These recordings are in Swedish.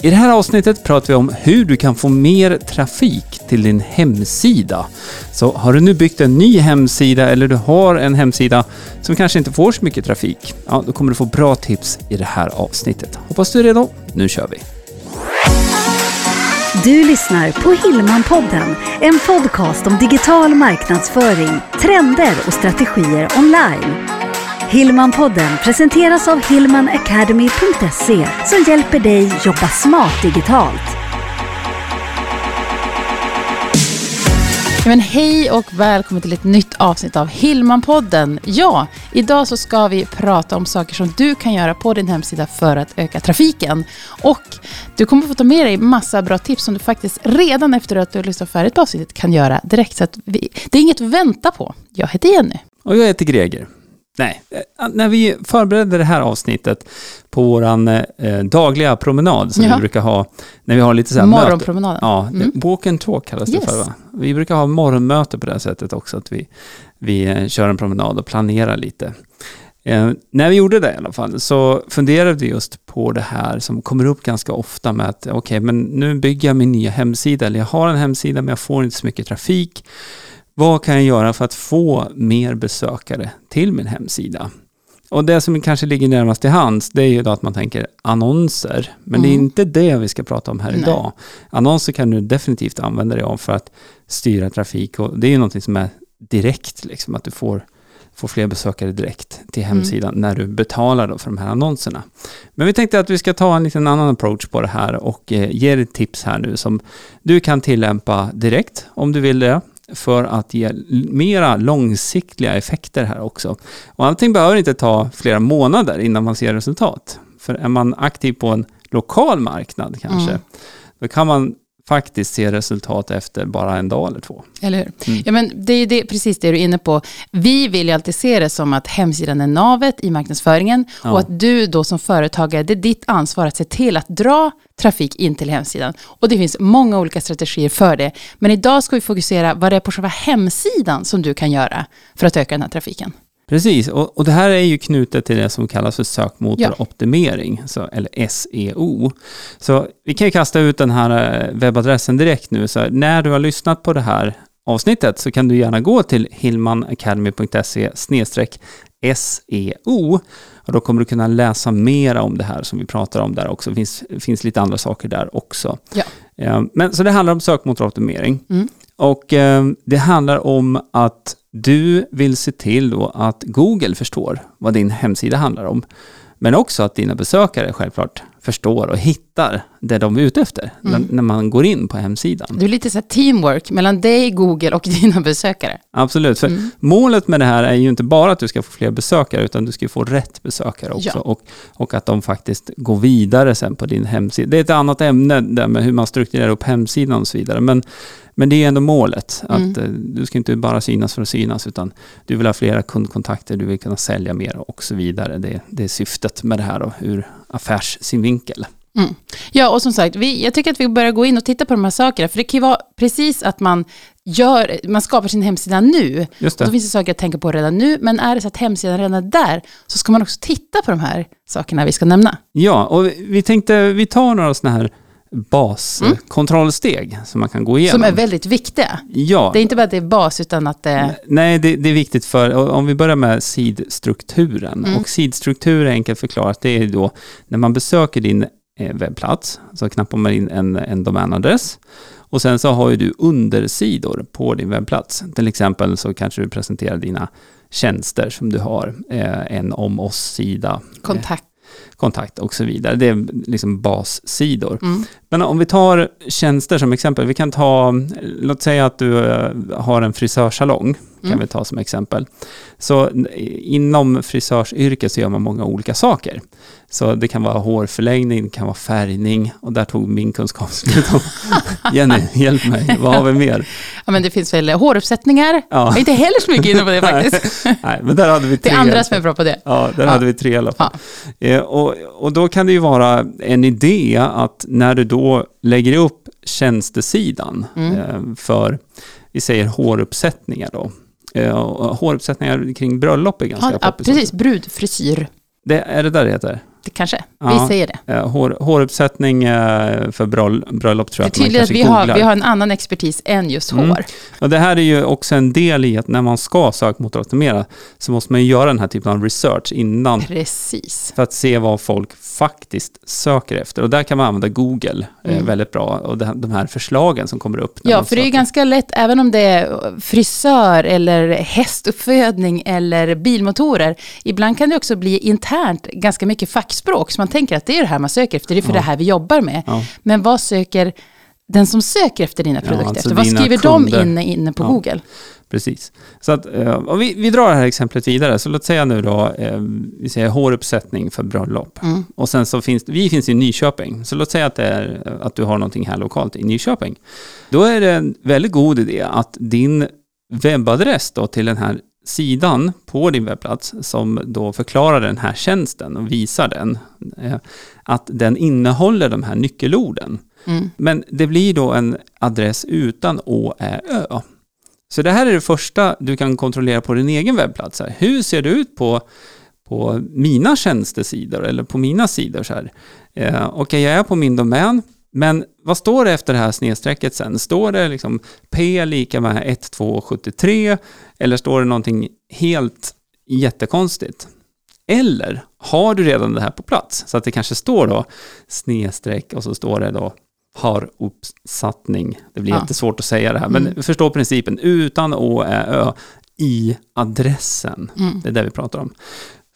I det här avsnittet pratar vi om hur du kan få mer trafik till din hemsida. Så har du nu byggt en ny hemsida eller du har en hemsida som kanske inte får så mycket trafik, ja, då kommer du få bra tips i det här avsnittet. Hoppas du är redo. Nu kör vi! Du lyssnar på Hillmanpodden, en podcast om digital marknadsföring, trender och strategier online. Hillmanpodden presenteras av hillmanacademy.se som hjälper dig jobba smart digitalt. Men hej och välkommen till ett nytt avsnitt av Hillmanpodden. Ja, idag så ska vi prata om saker som du kan göra på din hemsida för att öka trafiken. Och du kommer få ta med dig massa bra tips som du faktiskt redan efter att du har lyssnat färdigt på avsnittet kan göra direkt. Så att vi, det är inget att vänta på. Jag heter Jenny. Och jag heter Greger. Nej, eh, när vi förberedde det här avsnittet på våran eh, dagliga promenad som Ja. vi brukar ha när vi har lite så här Morgonpromenaden. Ja, Mm. walk and talk kallas Yes. det för va? Vi brukar ha morgonmöte på det här sättet också, att vi, vi eh, kör en promenad och planerar lite. Eh, när vi gjorde det i alla fall så funderade vi just på det här som kommer upp ganska ofta med att okej, men nu bygger jag min nya hemsida eller jag har en hemsida men jag får inte så mycket trafik. Vad kan jag göra för att få mer besökare till min hemsida? Och det som kanske ligger närmast till hands, det är ju då att man tänker annonser. Men det är Mm. inte det vi ska prata om här Nej. idag. Annonser kan du definitivt använda dig av för att styra trafik och det är ju någonting som är direkt, liksom att du får, får fler besökare direkt till Mm. hemsidan när du betalar då för de här annonserna. Men vi tänkte att vi ska ta en liten annan approach på det här och eh, ge dig tips här nu som du kan tillämpa direkt om du vill det för att ge mera långsiktiga effekter här också. Och allting behöver inte ta flera månader innan man ser resultat. För är man aktiv på en lokal marknad kanske, Mm. då kan man faktiskt se resultat efter bara en dag eller två. Eller hur? Mm. Ja, men det är det, precis det du är inne på. Vi vill ju alltid se det som att hemsidan är navet i marknadsföringen Ja. och att du då som företagare, det är ditt ansvar att se till att dra trafik in till hemsidan. Och det finns många olika strategier för det. Men idag ska vi fokusera vad det är på själva hemsidan som du kan göra för att öka den här trafiken. Precis, och, och det här är ju knutet till det som kallas för Ja. sökmotoroptimering, så, eller SEO. Så vi kan ju kasta ut den här eh, webbadressen direkt nu, så när du har lyssnat på det här avsnittet så kan du gärna gå till hillmanacademy.se SEO och då kommer du kunna läsa mer om det här som vi pratar om där också. Det finns, finns lite andra saker där också. Ja. Eh, Men så det handlar om sökmotoroptimering. Mm. Och eh, det handlar om att du vill se till då att Google förstår vad din hemsida handlar om. Men också att dina besökare självklart förstår och hittar det de är ute efter Mm. när, när man går in på hemsidan. Det är lite så teamwork mellan dig, Google och dina besökare. Absolut, för Mm. målet med det här är ju inte bara att du ska få fler besökare, utan du ska få rätt besökare också. Ja. Och, och att de faktiskt går vidare sen på din hemsida. Det är ett annat ämne, där med hur man strukturerar upp hemsidan och så vidare. Men, men det är ändå målet, Mm. att eh, du ska inte bara synas för att synas, utan du vill ha flera kundkontakter, du vill kunna sälja mer och så vidare. Det, det är syftet med det här då, ur affärssynvinkel. Mm. Ja, och som sagt, vi, jag tycker att vi börjar gå in och titta på de här sakerna, för det kan ju vara precis att man gör, man skapar sin hemsida nu, Just och då det. finns det saker att tänka på redan nu, men är det så att hemsidan redan är där, så ska man också titta på de här sakerna vi ska nämna. Ja, och vi tänkte, vi tar några sådana här baskontrollsteg som man kan gå igenom. Som är väldigt viktiga. Ja. Det är inte bara att det är bas, utan att det... Nej, det, det är viktigt för, om vi börjar med sidstrukturen. Mm. Och sidstruktur är enkelt förklarat, det är då när man besöker din eh, webbplats, så knappar man in en, en domänadress. Och sen så har ju du undersidor på din webbplats. Till exempel så kanske du presenterar dina tjänster som du har, eh, en om oss-sida, Kontakt. Kontakt och så vidare. Det är liksom bassidor. Mm. Men om vi tar tjänster som exempel, vi kan ta, låt säga att du eh, har en frisörsalong, kan Mm. vi ta som exempel. Så inom frisörsyrket så gör man många olika saker. Så det kan vara hårförlängning, det kan vara färgning och där tog min kunskap slut. Jenny, hjälp mig, vad har vi mer? Ja, men det finns väl håruppsättningar. Ja. Jag är inte heller så mycket inne på det faktiskt. Nej, men där hade vi Det tre. är andra som är bra på det. Ja, där Ja. hade vi tre i alla fall. Eh, och, och då kan det ju vara en idé att när du då lägger upp tjänstesidan Mm. eh, för, vi säger håruppsättningar då. Eh, håruppsättningar kring bröllop är ganska Ja, poppis precis. Brudfrisyr. Det, är det där det heter? Det kanske. Ja. Vi säger det. Hår, håruppsättning eh, för bröll, bröllop tror Det är jag att man tydligt att kanske vi har, googlar. vi har en annan expertis än just Mm. hår. Och det här är ju också en del i att när man ska sökmotoroptimera så måste man göra den här typen av research innan Precis. för att se vad folk faktiskt söker efter. Och där kan man använda Google eh, Mm. väldigt bra och det, de här förslagen som kommer upp. Ja, för det är ju ganska lätt, även om det är frisör eller hästuppfödning eller bilmotorer, ibland kan det också bli internt ganska mycket fackspråk, så man tänker att det är det här man söker efter, det är för Ja. det här vi jobbar med. Ja. Men vad söker den som söker efter dina Ja, produkter alltså efter? Vad skriver kunder. de inne, inne på Ja. Google? Precis. Så att, eh, vi, vi drar det här exemplet vidare. Så låt säga nu då, eh, vi säger håruppsättning för bröllop. Mm. Och sen så finns vi finns i Nyköping. Så låt säga att, det är, att du har någonting här lokalt i Nyköping. Då är det en väldigt god idé att din webbadress då till den här sidan på din webbplats som då förklarar den här tjänsten och visar den, eh, att den innehåller de här nyckelorden. Mm. Men det blir då en adress utan å, ä, ö. Så det här är det första du kan kontrollera på din egen webbplats. Här. Hur ser det ut på, på mina tjänstesidor eller på mina sidor? Så här? Eh, Okej, jag är på min domän, men vad står det efter det här snedstrecket sen? Står det liksom P lika med 1273 eller står det någonting helt jättekonstigt? Eller har du redan det här på plats? Så att det kanske står då snedstreck och så står det då har uppsattning. Det blir Ja. jättesvårt att säga det här, men Mm. förstå principen. Utan å, ä, ö i adressen. Mm. Det är det vi pratar om.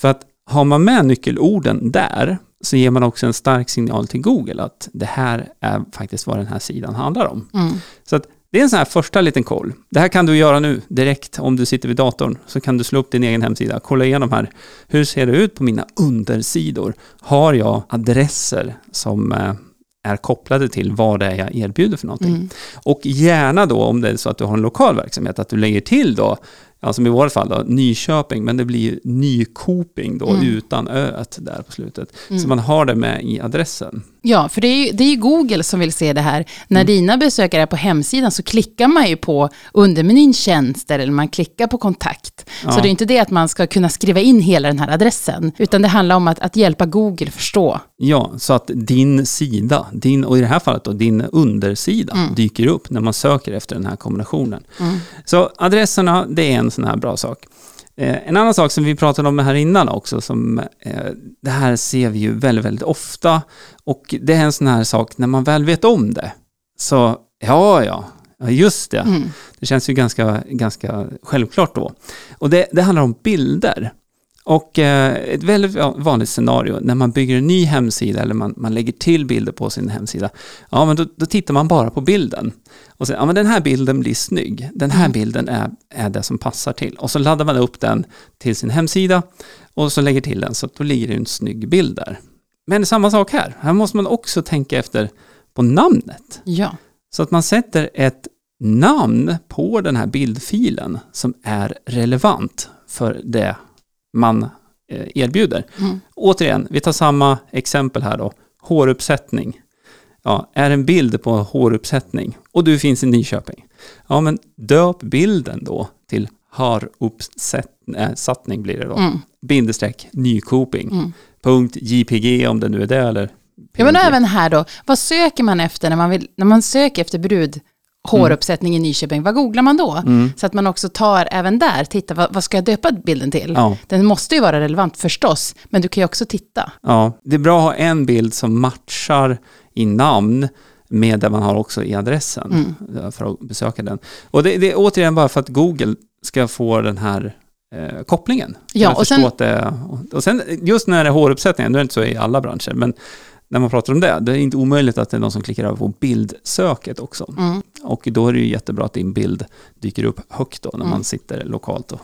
För att har man med nyckelorden där så ger man också en stark signal till Google att det här är faktiskt vad den här sidan handlar om. Mm. Så att det är en sån här första liten koll. Det här kan du göra nu direkt om du sitter vid datorn. Så kan du slå upp din egen hemsida, kolla igenom här. Hur ser det ut på mina undersidor? Har jag adresser som eh, är kopplade till vad det är jag erbjuder för någonting? Mm. Och gärna då om det är så att du har en lokal verksamhet, att du lägger till då, ja, som i vårt fall då, Nyköping, men det blir Nykoping då Mm. utan öet där på slutet. Mm. Så man har det med i adressen. Ja, för det är, ju, det är ju Google som vill se det här. När Mm. dina besökare är på hemsidan så klickar man ju på undermenyn tjänster eller man klickar på kontakt. Ja. Så det är inte det att man ska kunna skriva in hela den här adressen, utan det handlar om att, att hjälpa Google förstå. Ja, så att din sida, din, och i det här fallet då din undersida, Mm. dyker upp när man söker efter den här kombinationen. Mm. Så adresserna, det är en sån här bra sak. Eh, en annan sak som vi pratade om här innan också, som eh, det här ser vi ju väldigt, väldigt ofta. Och det är en sån här sak, när man väl vet om det, så ja, ja, ja just det. Mm. Det känns ju ganska, ganska självklart då. Och det, det handlar om bilder. Och eh, ett väldigt va- vanligt scenario när man bygger en ny hemsida eller man, man lägger till bilder på sin hemsida. Ja, men då, då tittar man bara på bilden. Och säger, ja men den här bilden blir snygg. Den här Mm. bilden är, är det som passar till. Och så laddar man upp den till sin hemsida och så lägger till den så att då ligger det en snygg bild där. Men samma sak här. Här måste man också tänka efter på namnet. Ja. Så att man sätter ett namn på den här bildfilen som är relevant för det man eh, erbjuder. Mm. Återigen, vi tar samma exempel här då. Håruppsättning. Ja, är en bild på håruppsättning och du finns i Nyköping. Ja, men döp bilden då till haruppsättning blir det då. Mm. Bindestreck Nykoping. Mm. Punkt JPG om det nu är det eller Ja, men även här då, vad söker man efter när man, vill, när man söker efter brud, håruppsättning i Nyköping, vad googlar man då? Mm. Så att man också tar även där, titta vad, vad ska jag döpa bilden till? Ja. Den måste ju vara relevant förstås, men du kan ju också titta. Ja, det är bra att ha en bild som matchar i namn med det man har också i adressen Mm. för att besöka den. Och det, det är återigen bara för att Google ska få den här eh, kopplingen. Ja, och sen- det, och sen just när det är håruppsättningen, nu är det inte så i alla branscher, men när man pratar om det, det är inte omöjligt att det är någon som klickar över på bildsöket också. Mm. Och då är det ju jättebra att din bild dyker upp högt då när Mm. man sitter lokalt. Och,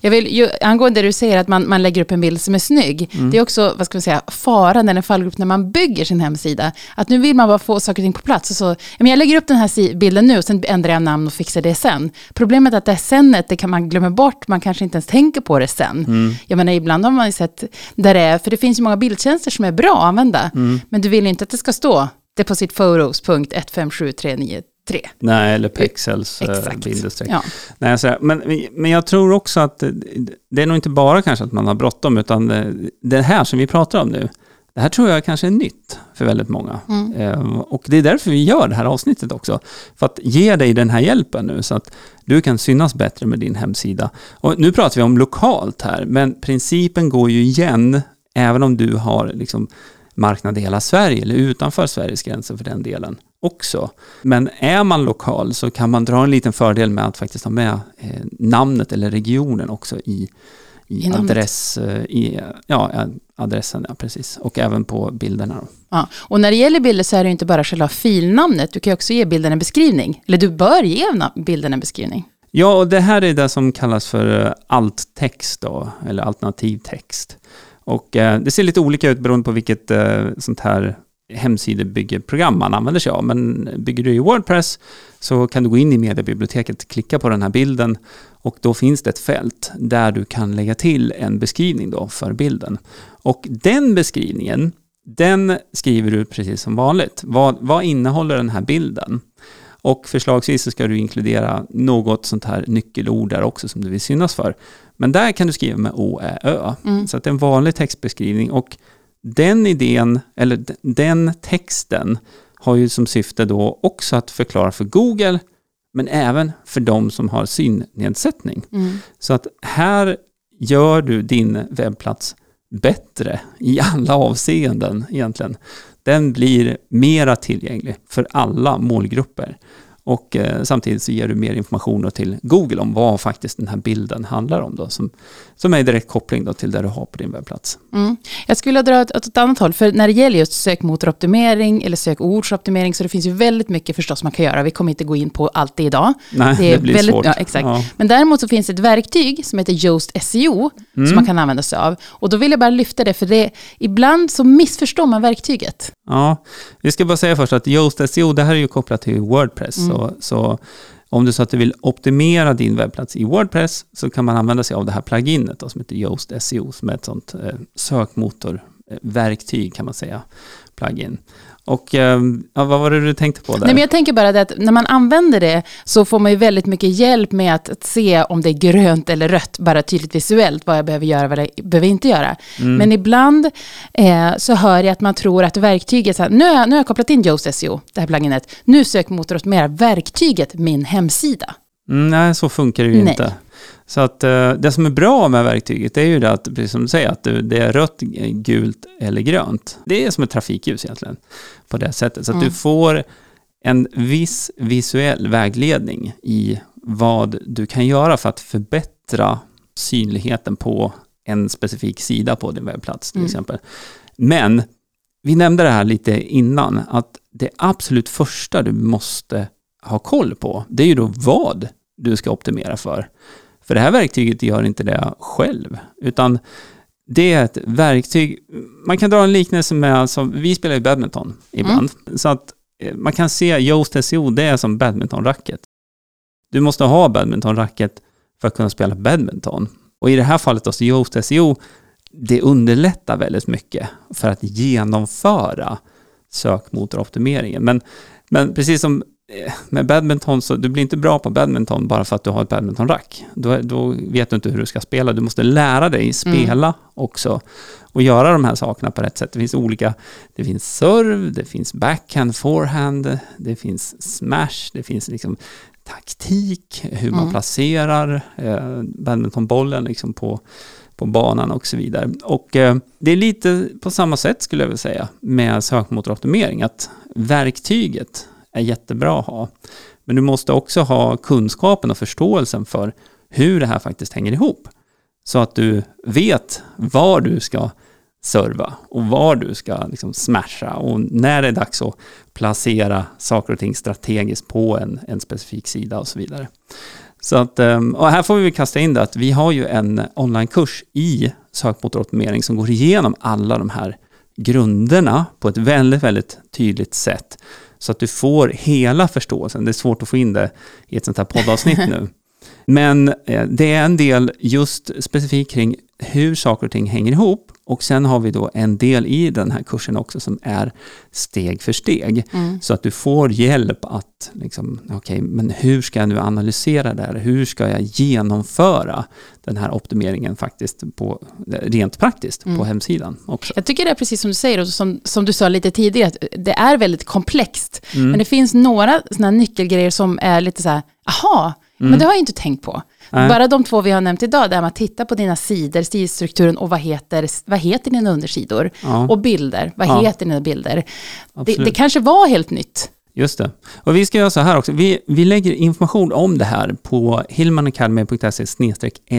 Jag vill, ju, angående det du säger att man, man lägger upp en bild som är snygg, Mm. det är också, vad ska man säga, faran eller en fallgrupp när man bygger sin hemsida. Att nu vill man bara få saker och ting på plats. Och så, men jag lägger upp den här bilden nu och sen ändrar jag namn och fixar det sen. Problemet är att det här senet, det kan man glömma bort, man kanske inte ens tänker på det sen. Mm. Jag menar, ibland har man ju sett där det är, för det finns ju många bildtjänster som är bra att använda, Mm. men du vill inte att det ska stå depositphotos.157393. Nej, eller pixels eh, Exakt. bindestreck. Ja. Nej, så, men, men jag tror också att det, är nog inte bara kanske att man har bråttom, utan det, här som vi pratar om nu, Det här tror jag kanske är nytt för väldigt många. Mm. Eh, Och det är därför vi gör det här avsnittet också. För att ge dig den här hjälpen nu så att du kan synas bättre med din hemsida. Och nu pratar vi om lokalt här, men principen går ju igen även om du har liksom marknad i hela Sverige eller utanför Sveriges gränser för den delen också. Men är man lokal så kan man dra en liten fördel med att faktiskt ha med eh, namnet eller regionen också i, i, I adress, eh, i ja, adressen, ja precis. Och även på bilderna. Då. Ja. Och när det gäller bilder så är det inte bara själva filnamnet, du kan också ge bilden en beskrivning. Eller du bör ge bilden en beskrivning. Ja, och det här är det som kallas för eh, alt-text då, eller alternativ text. Och eh, det ser lite olika ut beroende på vilket eh, sånt här hemsidebyggeprogram man använder sig av. Men bygger du i Wordpress så kan du gå in i mediebiblioteket, klicka på den här bilden och då finns det ett fält där du kan lägga till en beskrivning då för bilden. Och den beskrivningen, den skriver du precis som vanligt. Vad, vad innehåller den här bilden? Och förslagsvis så ska du inkludera något sånt här nyckelord där också som du vill synas för. Men där kan du skriva med O, Ä, Ö. Mm. Så att det är en vanlig textbeskrivning och den idén, eller den texten har ju som syfte då också att förklara för Google, men även för de som har synnedsättning. Mm. Så att här gör du din webbplats bättre i alla avseenden egentligen. Den blir mera tillgänglig för alla målgrupper. Och eh, samtidigt så ger du mer information till Google om vad faktiskt den här bilden handlar om då, som, som är direkt koppling då till det du har på din webbplats. Mm. Jag skulle vilja dra åt ett annat håll, för när det gäller just sökmotoroptimering eller sökordsoptimering, så det finns ju väldigt mycket förstås man kan göra. Vi kommer inte gå in på allt det idag. Nej, Det det, blir väldigt- svårt. ja, exakt. Ja. Men däremot så finns det ett verktyg som heter Yoast SEO, Mm. som man kan använda sig av. Och då vill jag bara lyfta det, för det, ibland så missförstår man verktyget. Ja, vi ska bara säga först att Yoast SEO, det här är ju kopplat till Wordpress. Mm. Så, så om du så att du vill optimera din webbplats i Wordpress så kan man använda sig av det här pluginet då, som heter Yoast SEO, som är ett sånt eh, sökmotorverktyg kan man säga, plugin. Och eh, ja, vad var det du tänkte på där? Nej, men jag tänker bara det att när man använder det så får man ju väldigt mycket hjälp med att, att se om det är grönt eller rött, bara tydligt visuellt, vad jag behöver göra, vad jag behöver inte göra. Mm. Men ibland eh, så hör jag att man tror att verktyget, så här, nu, har jag, nu har jag kopplat in Yoast SEO, det här pluginet, nu sökmotoroptimerar verktyget min hemsida. Mm, nej, så funkar det ju Nej. inte. Så att eh, det som är bra med verktyget är ju det att, precis som du säger, att det är rött, gult eller grönt. Det är som ett trafikljus egentligen, på det sättet. Så att Mm. du får en viss visuell vägledning i vad du kan göra för att förbättra synligheten på en specifik sida på din webbplats till Mm. exempel. Men vi nämnde det här lite innan, att det absolut första du måste ha koll på, det är ju då vad du ska optimera för. För det här verktyget gör inte det själv, utan det är ett verktyg, man kan dra en liknelse med, alltså, vi spelar ju badminton ibland, så att eh, man kan se Yoast SEO, det är som badmintonracket. Du måste ha badmintonracket för att kunna spela badminton. Och i det här fallet då, så Yoast SEO, det underlättar väldigt mycket för att genomföra sökmotoroptimeringen. Men, men precis som med badminton, så du blir inte bra på badminton bara för att du har ett badmintonrack. Då, då vet du inte hur du ska spela. Du måste lära dig spela också och göra de här sakerna på rätt sätt. Det finns olika, det finns serve, det finns backhand, forehand, det finns smash, det finns liksom taktik, hur man Mm. placerar eh, badmintonbollen liksom på, på banan och så vidare. Och eh, det är lite på samma sätt skulle jag vilja säga med sökmotoroptimering, att verktyget är jättebra att ha. Men du måste också ha kunskapen och förståelsen för hur det här faktiskt hänger ihop. Så att du vet var du ska serva och var du ska liksom smasha och när det är dags att placera saker och ting strategiskt på en, en specifik sida och så vidare. Så att, ehm, och här får vi kasta in det att vi har ju en onlinekurs i sökmotoroptimering som går igenom alla de här grunderna på ett väldigt, väldigt tydligt sätt. Så att du får hela förståelsen. Det är svårt att få in det i ett sånt här poddavsnitt nu. Men eh, det är en del just specifikt kring hur saker och ting hänger ihop. Och sen har vi då en del i den här kursen också som är steg för steg. Mm. Så att du får hjälp att, liksom, okej, men hur ska jag nu analysera det här? Hur ska jag genomföra den här optimeringen faktiskt på, rent praktiskt Mm. på hemsidan också? Jag tycker det är precis som du säger och som, som du sa lite tidigare, att det är väldigt komplext. Mm. Men det finns några såna nyckelgrejer som är lite så här, aha, men det har jag inte tänkt på. Mm. Nej. Bara de två vi har nämnt idag, där man tittar på dina sidor, stilstrukturen och vad heter, vad heter dina undersidor? Ja. Och bilder, vad Ja. heter dina bilder? Det, det kanske var helt nytt. Just det. Och vi ska göra så här också. Vi, vi lägger information om det här på hillmanacademy.se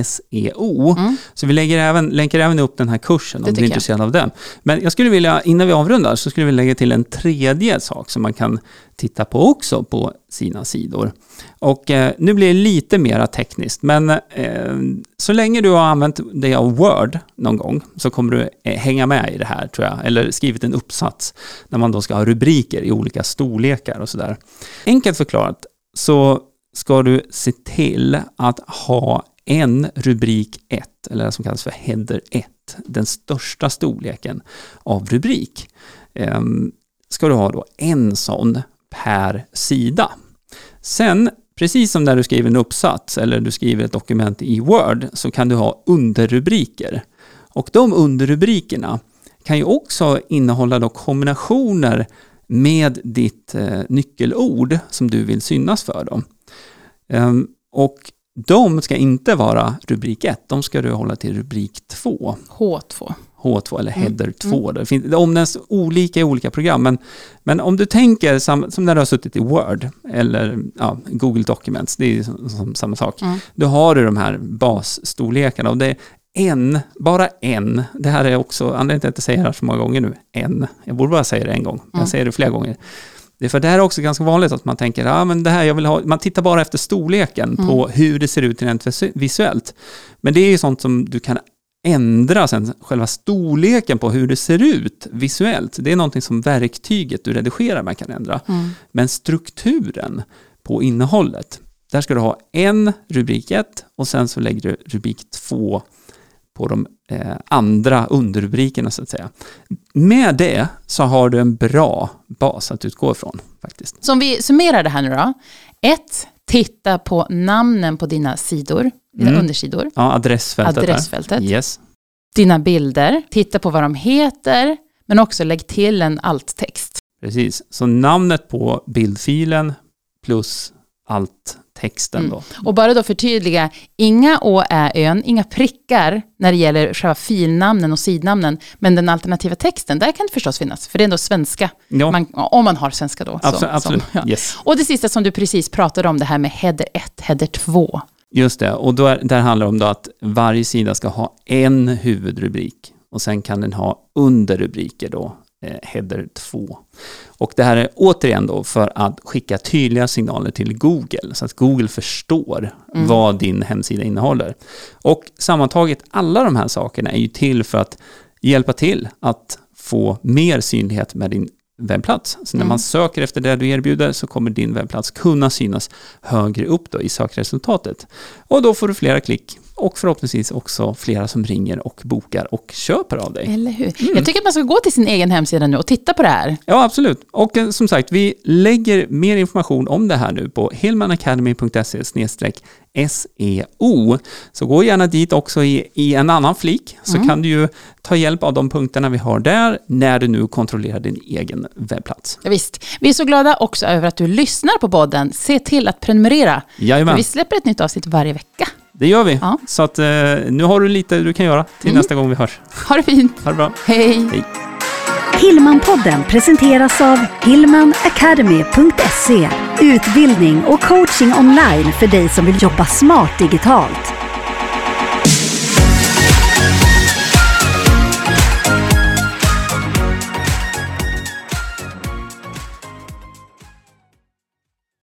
SEO. Mm. Så vi lägger även, länkar även upp den här kursen Det om du är intresserad av den. Men jag skulle vilja, innan vi avrundar, så skulle vi lägga till en tredje sak som man kan titta på också på sina sidor. Och eh, nu blir det lite mera tekniskt, men eh, så länge du har använt dig av Word någon gång så kommer du eh, hänga med i det här tror jag, eller skrivit en uppsats när man då ska ha rubriker i olika storlekar och sådär. Enkelt förklarat så ska du se till att ha en rubrik 1, eller det som kallas för header 1, den största storleken av rubrik. Ehm, ska du ha då en sån per sida. Sen, precis som när du skriver en uppsats eller du skriver ett dokument i Word, så kan du ha underrubriker. Och de underrubrikerna kan ju också innehålla då kombinationer med ditt eh, nyckelord som du vill synas för. Dem. Ehm, och de ska inte vara rubrik 1, de ska du hålla till rubrik 2. H2. H2 eller Mm. header 2. Det, finns, det omnämns olika i olika program, men, men om du tänker sam, som när du har suttit i Word eller ja, Google Documents, det är ju som, som samma sak. Mm. Då har du de här basstorlekarna och det är en, bara en, det här är också, anledningen till att jag säger det här så många gånger nu, en, jag borde bara säga det en gång, Mm. jag säger det flera gånger. Det är för det här är också ganska vanligt att man tänker, ja men det här jag vill ha, man tittar bara efter storleken Mm. på hur det ser ut rent visu- visuellt. Men det är ju sånt som du kan ändra sen, själva storleken på hur det ser ut visuellt. Det är någonting som verktyget du redigerar med kan ändra. Mm. Men strukturen på innehållet, där ska du ha en rubrik 1 och sen så lägger du rubrik 2 på de eh, andra underrubrikerna så att säga. Med det så har du en bra bas att utgå ifrån faktiskt. Så om vi summerar det här nu då. Ett, titta på namnen på dina sidor, dina Mm. undersidor. Ja, adressfältet. Adressfältet. Yes. Dina bilder, titta på vad de heter, men också lägg till en alt-text. Precis, så namnet på bildfilen plus allt texten Mm. då. Och bara då förtydliga, inga å, ä, ön, inga prickar när det gäller själva filnamnen och sidnamnen, men den alternativa texten, där kan det förstås finnas, för det är ändå svenska, Ja, man, om man har svenska då. absolut. som- absolut. som- ja. Yes. Och det sista som du precis pratade om, det här med header 1, header 2. Just det, och då är, där handlar det om då att varje sida ska ha en huvudrubrik och sen kan den ha underrubriker då, header 2. Och det här är återigen då för att skicka tydliga signaler till Google så att Google förstår Mm. vad din hemsida innehåller. Och sammantaget, alla de här sakerna är ju till för att hjälpa till att få mer synlighet med din webbplats. Så när Mm. man söker efter det du erbjuder så kommer din webbplats kunna synas högre upp då i sökresultatet. Och då får du flera klick och förhoppningsvis också flera som ringer och bokar och köper av dig. Eller hur? Jag tycker att man ska gå till sin egen hemsida nu och titta på det här. Ja, absolut. Och eh, som sagt, vi lägger mer information om det här nu på hillmanacademy.se SEO. Så gå gärna dit också i, i en annan flik, så kan du ju ta hjälp av de punkterna vi har där när du nu kontrollerar din egen webbplats. Ja, visst. Vi är så glada också över att du lyssnar på podden. Se till att prenumerera. För Jajamän, vi släpper ett nytt avsnitt varje vecka. Det gör vi. Ja. Så att eh, nu har du lite du kan göra till Mm. nästa gång vi hörs. Ha det fint. Ha det bra. Hej. Hillmanpodden presenteras av hillmanacademy.se Utbildning och coaching online för dig som vill jobba smart digitalt.